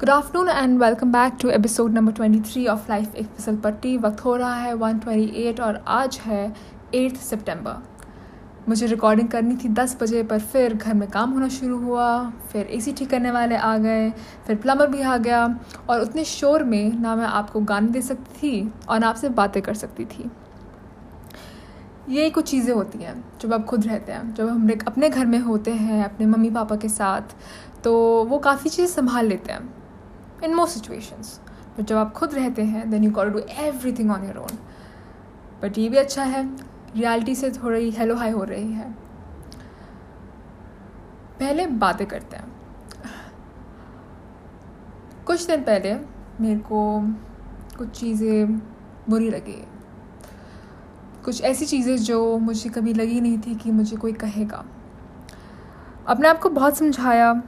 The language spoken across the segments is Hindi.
Good afternoon and welcome back to episode number 23 of life एक फिसल पट्टी। वक्त हो रहा है 128 और आज है 8 सितंबर मुझे रिकॉर्डिंग करनी थी 10 बजे, पर फिर घर में काम होना शुरू हुआ, फिर एसी ठीक करने वाले आ गए, फिर प्लम्बर भी आ गया और उतने शोर में ना मैं आपको गाने दे सकती थी और ना आपसे बातें कर सकती थी। ये कुछ चीज़ें होती हैं जब आप खुद रहते हैं, जब हम अपने घर में होते हैं, अपने मम्मी पापा के साथ तो वो काफ़ी चीज़ें संभाल लेते हैं। इन मोस्ट सिचुएशंस बट जब आप खुद रहते हैं then you call do everything on your own but ये भी अच्छा है रियलिटी से थोड़ी हेलो हाई हो रही है. पहले बातें करते हैं. कुछ दिन पहले मेरे को कुछ चीज़ें बुरी लगी. कुछ ऐसी चीज़ें जो मुझे कभी लगी नहीं थी कि मुझे कोई कहेगा. अपने आप को बहुत समझाया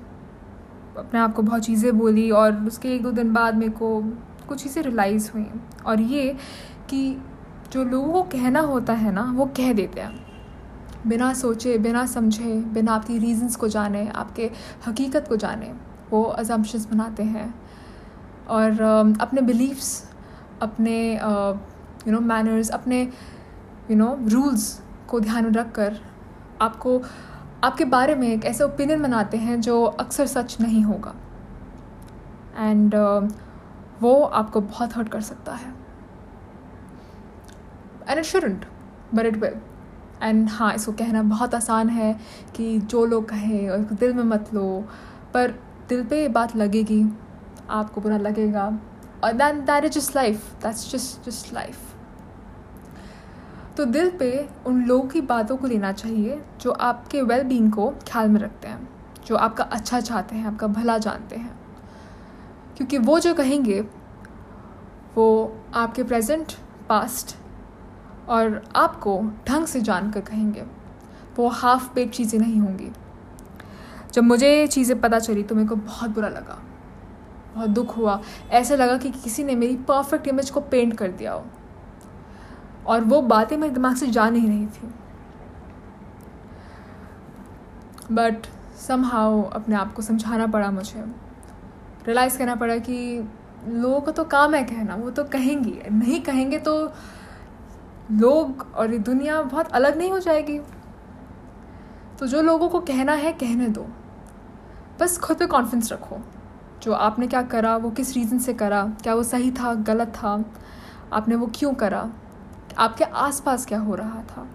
अपने आप को बहुत चीज़ें बोली और उसके एक दो दिन बाद मेरे को कुछ चीज़ें रियलाइज़ हुई। और ये कि जो लोगों को कहना होता है ना, वो कह देते हैं। बिना सोचे, बिना समझे, बिना आपकी रीजंस को जाने, आपके हकीकत को जाने, वो अजम्पन्स बनाते हैं। और अपने बिलीव्स अपने यू नो मैनर्स अपने यू नो रूल्स को ध्यान रख कर आपको आपके बारे में एक ऐसे ओपिनियन बनाते हैं जो अक्सर सच नहीं होगा। एंड uh, वो आपको बहुत हर्ट कर सकता है। And it shouldn't but it will and हाँ इसको कहना बहुत आसान है कि जो लोग कहें और दिल में मत लो। पर दिल पे ये बात लगेगी आपको बुरा लगेगा। और then that is just life that's just just life तो दिल पे उन लोगों की बातों को लेना चाहिए जो आपके वेल बींग को ख्याल में रखते हैं, जो आपका अच्छा चाहते हैं, आपका भला जानते हैं। क्योंकि वो जो कहेंगे, वो आपके प्रेजेंट पास्ट और आपको ढंग से जान कर कहेंगे। वो हाफ़ पेड चीज़ें नहीं होंगी। जब मुझे ये चीज़ें पता चली तो मेरे को बहुत बुरा लगा। बहुत दुख हुआ। ऐसा लगा कि किसी ने मेरी परफेक्ट इमेज को पेंट कर दिया हो। और वो बातें मेरे दिमाग से जा नहीं रही थी। बट समहाउ अपने आप को समझाना पड़ा मुझे। रियलाइज़ करना पड़ा कि लोगों का तो काम है कहना, वो तो कहेंगी। नहीं कहेंगे तो लोग और ये दुनिया बहुत अलग नहीं हो जाएगी। तो जो लोगों को कहना है, कहने दो। बस खुद पे कॉन्फिडेंस रखो। जो आपने क्या करा, वो किस रीज़न से करा, क्या वो सही था, गलत था, आपने वो क्यों करा? आपके आसपास क्या हो रहा था?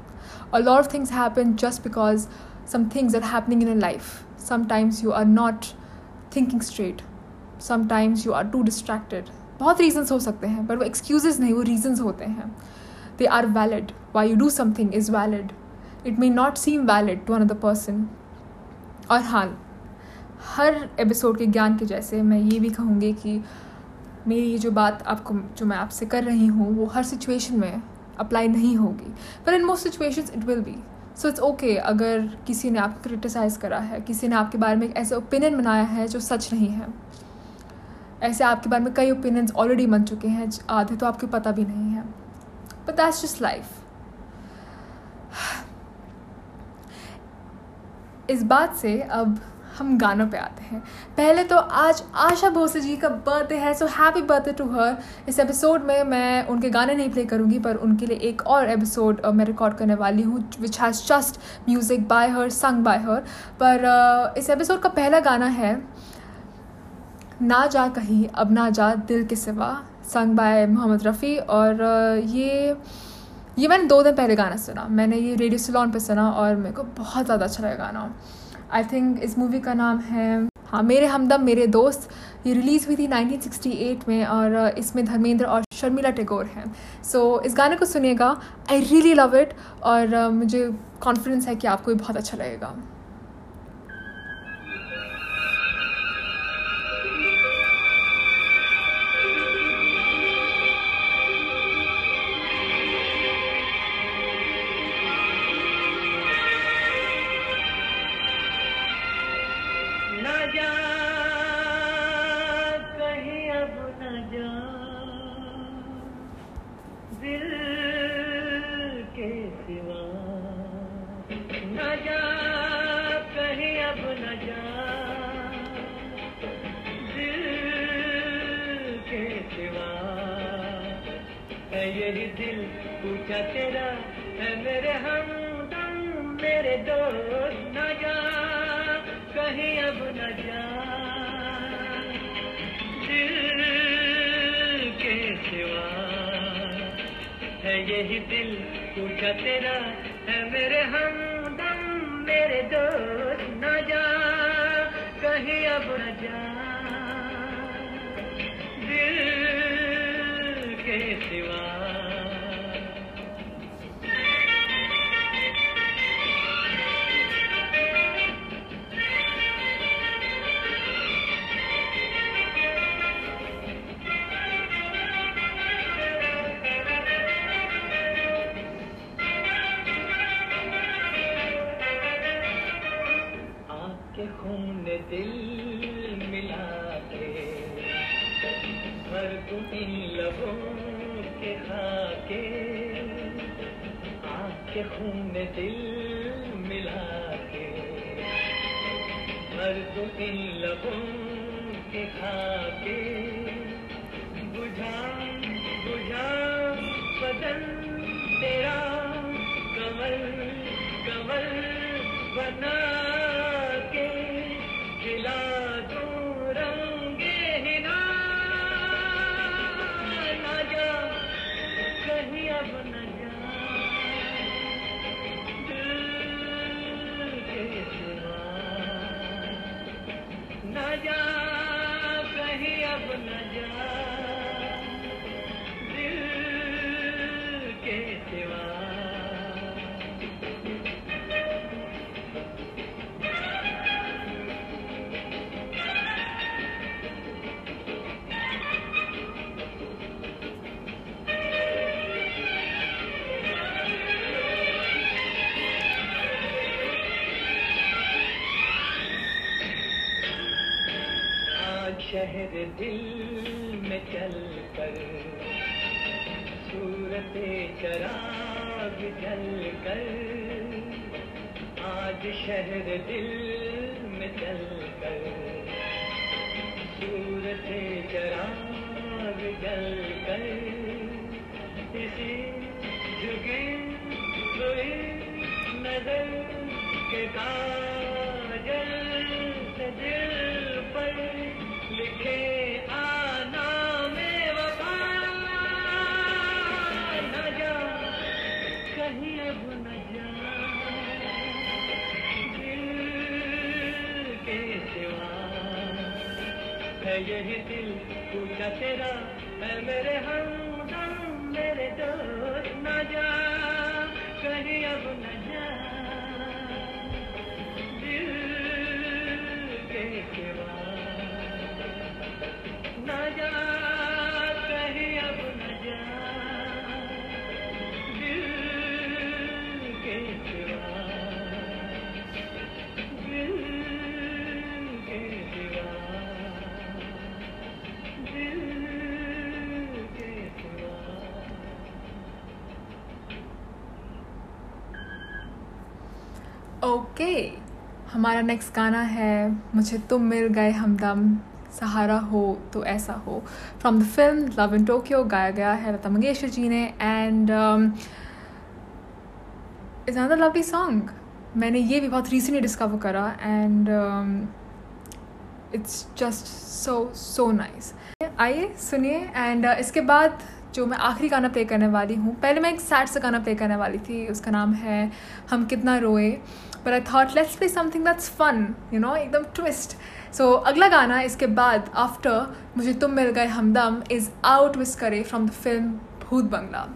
A lot of things happen just because some things are happening in your life. Sometimes you are not thinking straight. Sometimes you are too distracted. बहुत रीजन्स हो सकते हैं, पर वो एक्सक्यूजेज नहीं, वो रीजन्स होते हैं। They are valid why you do something is valid it may not seem valid to another person और हाँ हर एपिसोड के ज्ञान के जैसे मैं ये भी कहूँगी कि मेरी ये जो बात आपको, जो मैं आपसे कर रही हूँ, वो हर सिचुएशन में अप्लाई नहीं होगी। पर in most situations it will be so it's okay अगर किसी ने आपको क्रिटिसाइज़ करा है, किसी ने आपके बारे में एक ऐसा ओपिनियन बनाया है जो सच नहीं है। ऐसे आपके बारे में कई ओपिनियंस ऑलरेडी बन चुके हैं, आधे तो आपको पता भी नहीं है। बट दैट्स जस्ट लाइफ इस बात से अब हम गानों पे आते हैं। पहले तो आज आशा भोसले जी का बर्थडे है so happy birthday to her इस एपिसोड में मैं उनके गाने नहीं प्ले करूँगी, पर उनके लिए एक और एपिसोड मैं रिकॉर्ड करने वाली हूँ which has just music by her sung by her पर इस एपिसोड का पहला गाना है, ना जा कहीं, अब ना जा दिल के सिवा संग बाय मोहम्मद रफ़ी। और ये ये मैंने दो दिन पहले गाना सुना। मैंने ये रेडियो सलोन पे सुना और मेरे को बहुत ज़्यादा अच्छा लगा गाना। आई थिंक इस मूवी का नाम है हाँ मेरे हमदम मेरे दोस्त। ये रिलीज़ हुई थी 1968 में और इसमें धर्मेंद्र और शर्मिला टैगोर हैं। सो so, इस गाने को सुनिएगा। आई रियली लव इट और मुझे कॉन्फिडेंस है कि आपको भी बहुत अच्छा लगेगा। दोस्त न जा कहीं अब न जा दिल के सिवा है यही दिल, पूछा तेरा है मेरे हम मेरे दोस्त न जा कहीं अब न जा दिल के सिवा दिल मिला के भर तुम इन लबों के खाके। आके खून दिल मिला के भर तुम इन लबों के खाके। बुझा बुझा बदन तेरा कमल कमल बना कहीं अब न जा कहीं अब न दिल में चल कर सूरत चराग जल कर आज शहर दिल में चल कर सूरत चराग जल कर इसी झुकी हुई नज़र के काजल से दिल पर लिखे यही दिल पूछा तेरा है मेरे हम मेरे दोस्त ना जा। कहीं अब न हमारा नेक्स्ट गाना है, मुझे तुम मिल गए हमदम सहारा हो तो ऐसा हो। From the film love in Tokyo गाया गया है लता मंगेशकर जी ने and is another lovely song मैंने ये भी बहुत रिसेंटली डिस्कवर करा and it's just so so nice आइए, सुनिए एंड इसके बाद जो मैं आखिरी गाना प्ले करने वाली हूँ, पहले मैं एक सैड सा गाना प्ले करने वाली थी, उसका नाम है हम कितना रोए। पर I thought let's play something that's fun you know एकदम ट्विस्ट सो अगला गाना इसके बाद आफ्टर मुझे तुम मिल गए हमदम इज़ आउट विस करे from the film Bhoot Bangla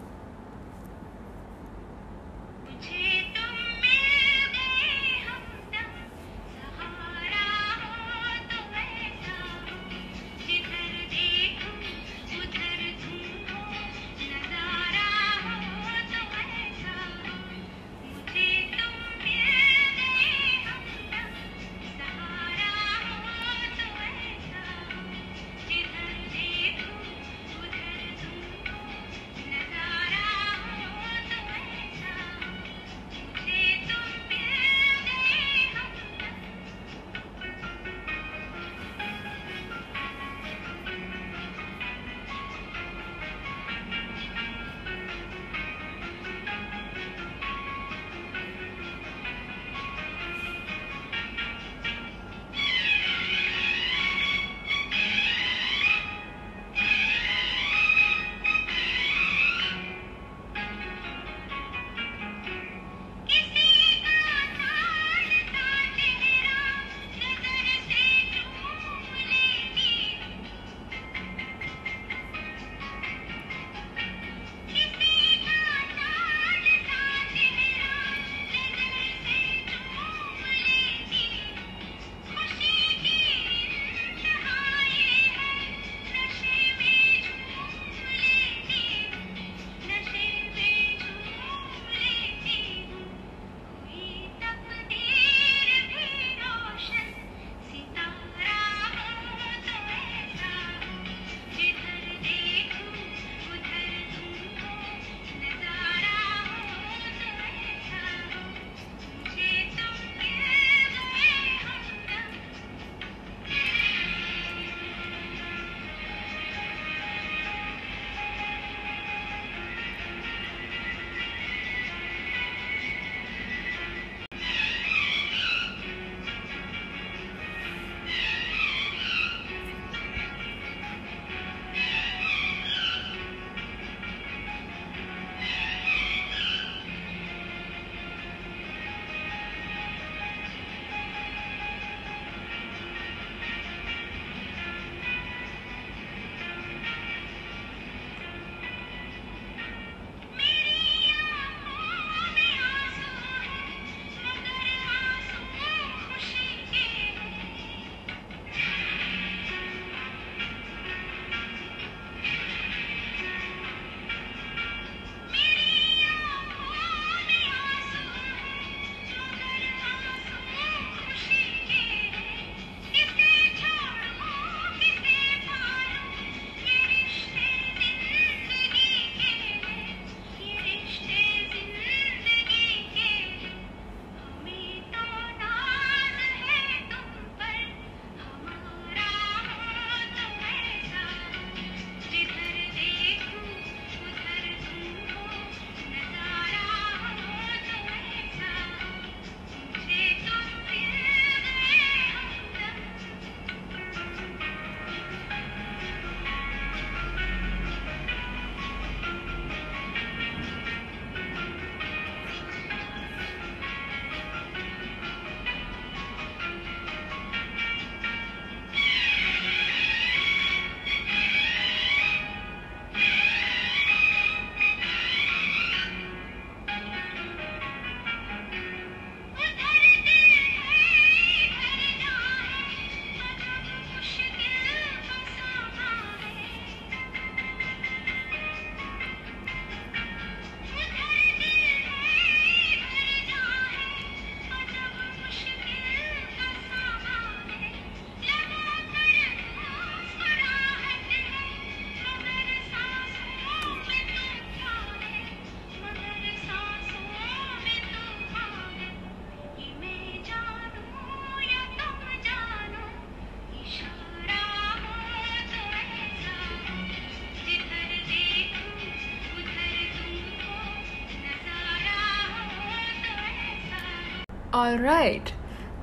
all right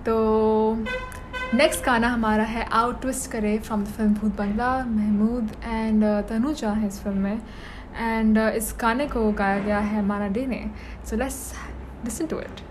तो नेक्स्ट गाना हमारा है आउट ट्विस्ट करे from the film Bhoot Bangla Mahmood and Tanuja है इस फ़िल्म में. एंड इस गाने को गाया गया है माना डे ने. So let's listen to it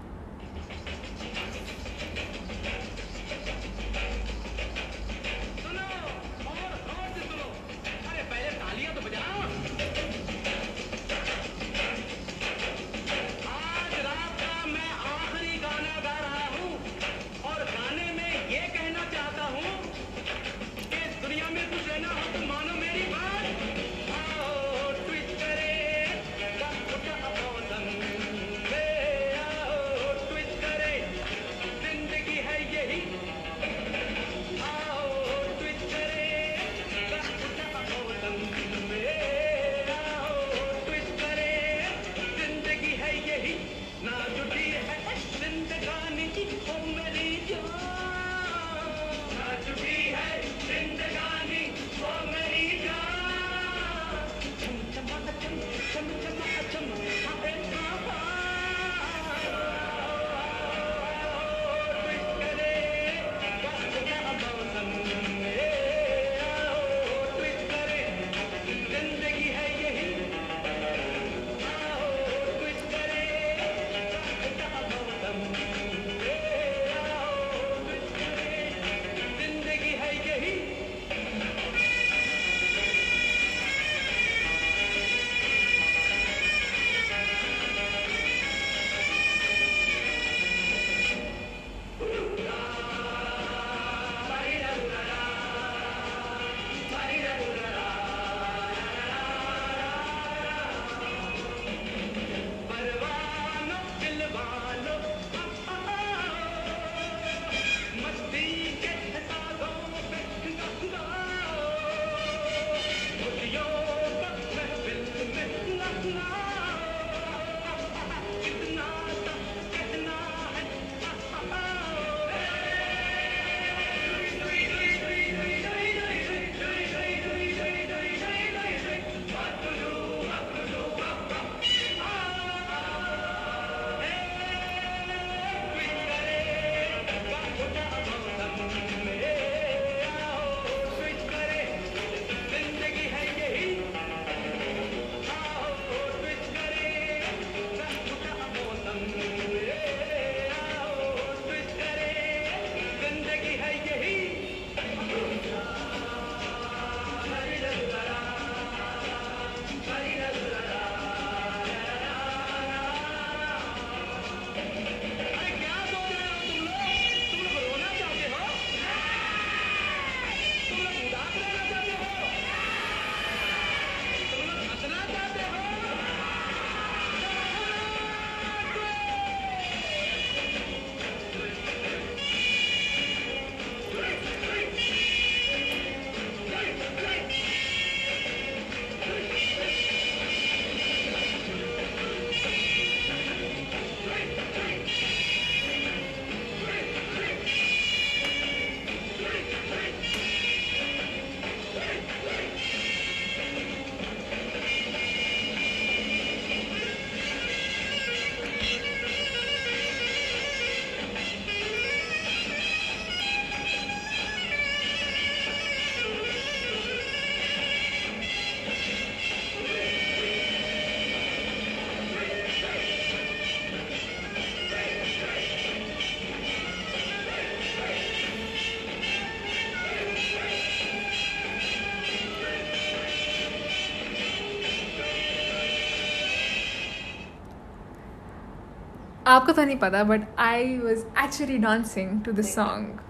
आपको तो नहीं पता but I was actually dancing to this song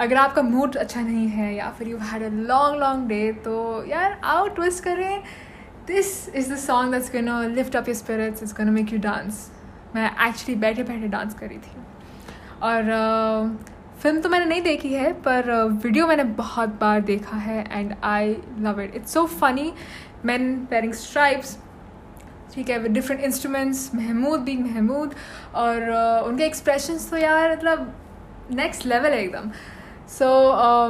अगर आपका मूड अच्छा नहीं है या फिर you had a long long day तो यार आओ ट्विस्ट करें। This is the song that's gonna lift up your spirits is gonna make you dance मैं एक्चुअली बैठे बैठे डांस करी थी। और फ़िल्म तो मैंने नहीं देखी है, पर वीडियो मैंने बहुत बार देखा है and I love it it's so funny man pairing stripes ठीक है विद डिफरेंट इंस्ट्रूमेंट्स महमूद भी महमूद और uh, उनके एक्सप्रेशंस तो यार मतलब नेक्स्ट लेवल है एकदम। So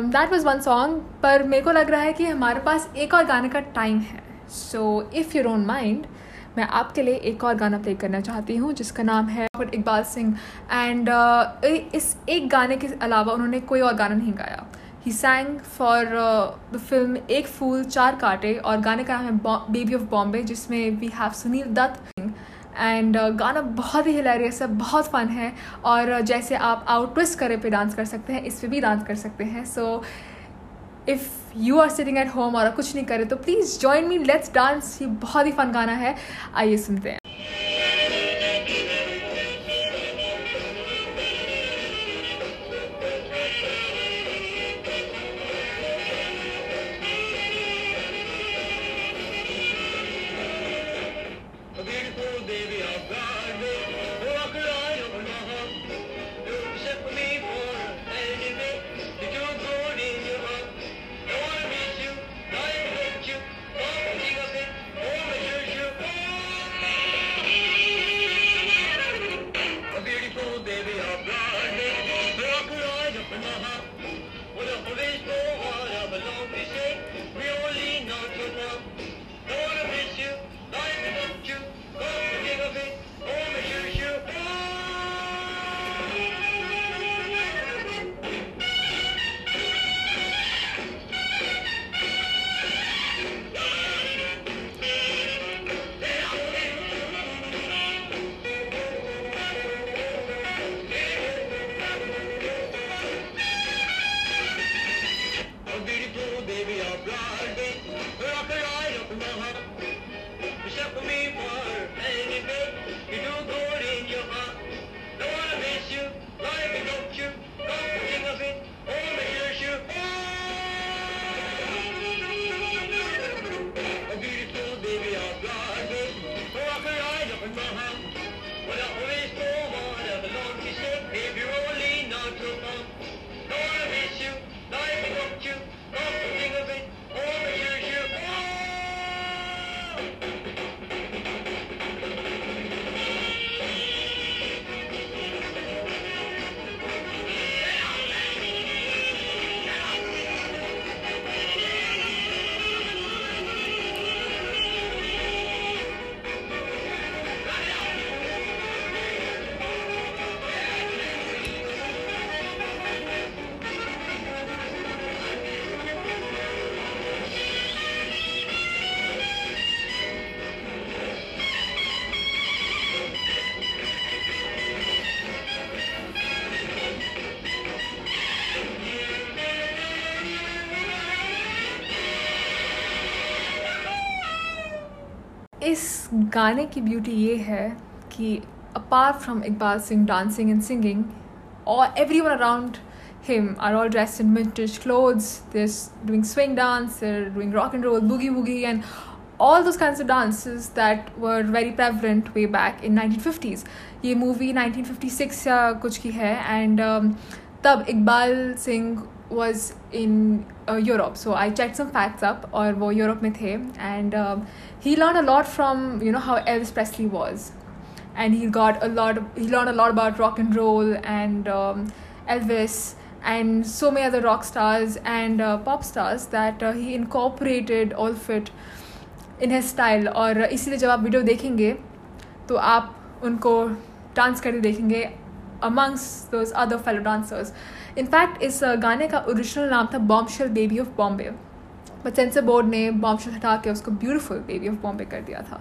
that was one song पर मेरे को लग रहा है कि हमारे पास एक और गाने का टाइम है। So if you don't mind मैं आपके लिए एक और गाना प्ले करना चाहती हूँ जिसका नाम है इकबाल सिंह एंड uh, इस एक गाने के अलावा उन्होंने कोई और गाना नहीं गाया। He sang for the film एक फूल चार कांटे और गाने का नाम है बेबी ऑफ़ बॉम्बे जिसमें we have Sunil Dutt and uh, गाना बहुत ही हिलेरियस है बहुत फन है और uh, जैसे आप आउट ट्विस्ट करे पे डांस कर सकते हैं इस पर भी डांस कर सकते हैं। So if you are sitting at home और कुछ नहीं करे तो please join me let's dance ये बहुत ही फन गाना है। आइए सुनते हैं। गाने की ब्यूटी ये है कि apart from Iqbal Singh dancing and singing और everyone around him are all dress in मिटिश clothes they're doing swing dance they're doing rock and roll boogie boogie and all this kind of that were very prevalent way back in nineteen fifties ये मूवी नाइनटीन फिफ्टी सिक्स कुछ की है एंड तब Iqbal Singh was in uh, Europe. So I checked some facts up, और वो यूरोप में थे and um, he learned a lot from you know how Elvis Presley was, and he got a lot. of, He learned a lot about rock and roll and um, Elvis and so many other rock stars and uh, pop stars that uh, he incorporated all of it in his style. और इसीलिए जब आप वीडियो देखेंगे तो आप उनको डांस करते देखेंगे amongst those other fellow dancers. In fact, इस uh, गाने का ओरिजिनल नाम था bombshell baby of Bombay but censor board ने बॉम्बशेल हटा के उसको ब्यूटिफुल बेबी ऑफ़ बॉम्बे कर दिया था.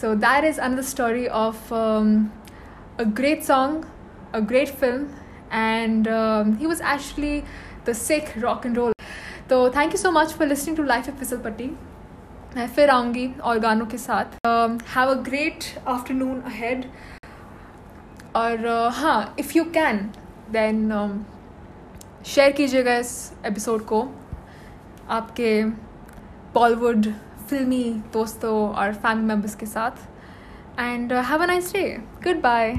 So that is another story of a great song a great film and he was actually the the rock and roll तो thank you so much for listening to life of फिसल पट्टी मैं फिर आऊँगी और गानों के साथ. Have a great afternoon ahead और uh, हाँ if you can then share कीजिएगा इस एपिसोड को। आपके बॉलीवुड फिल्मी दोस्तों और फैमिली मेंबर्स के साथ। And have a nice day goodbye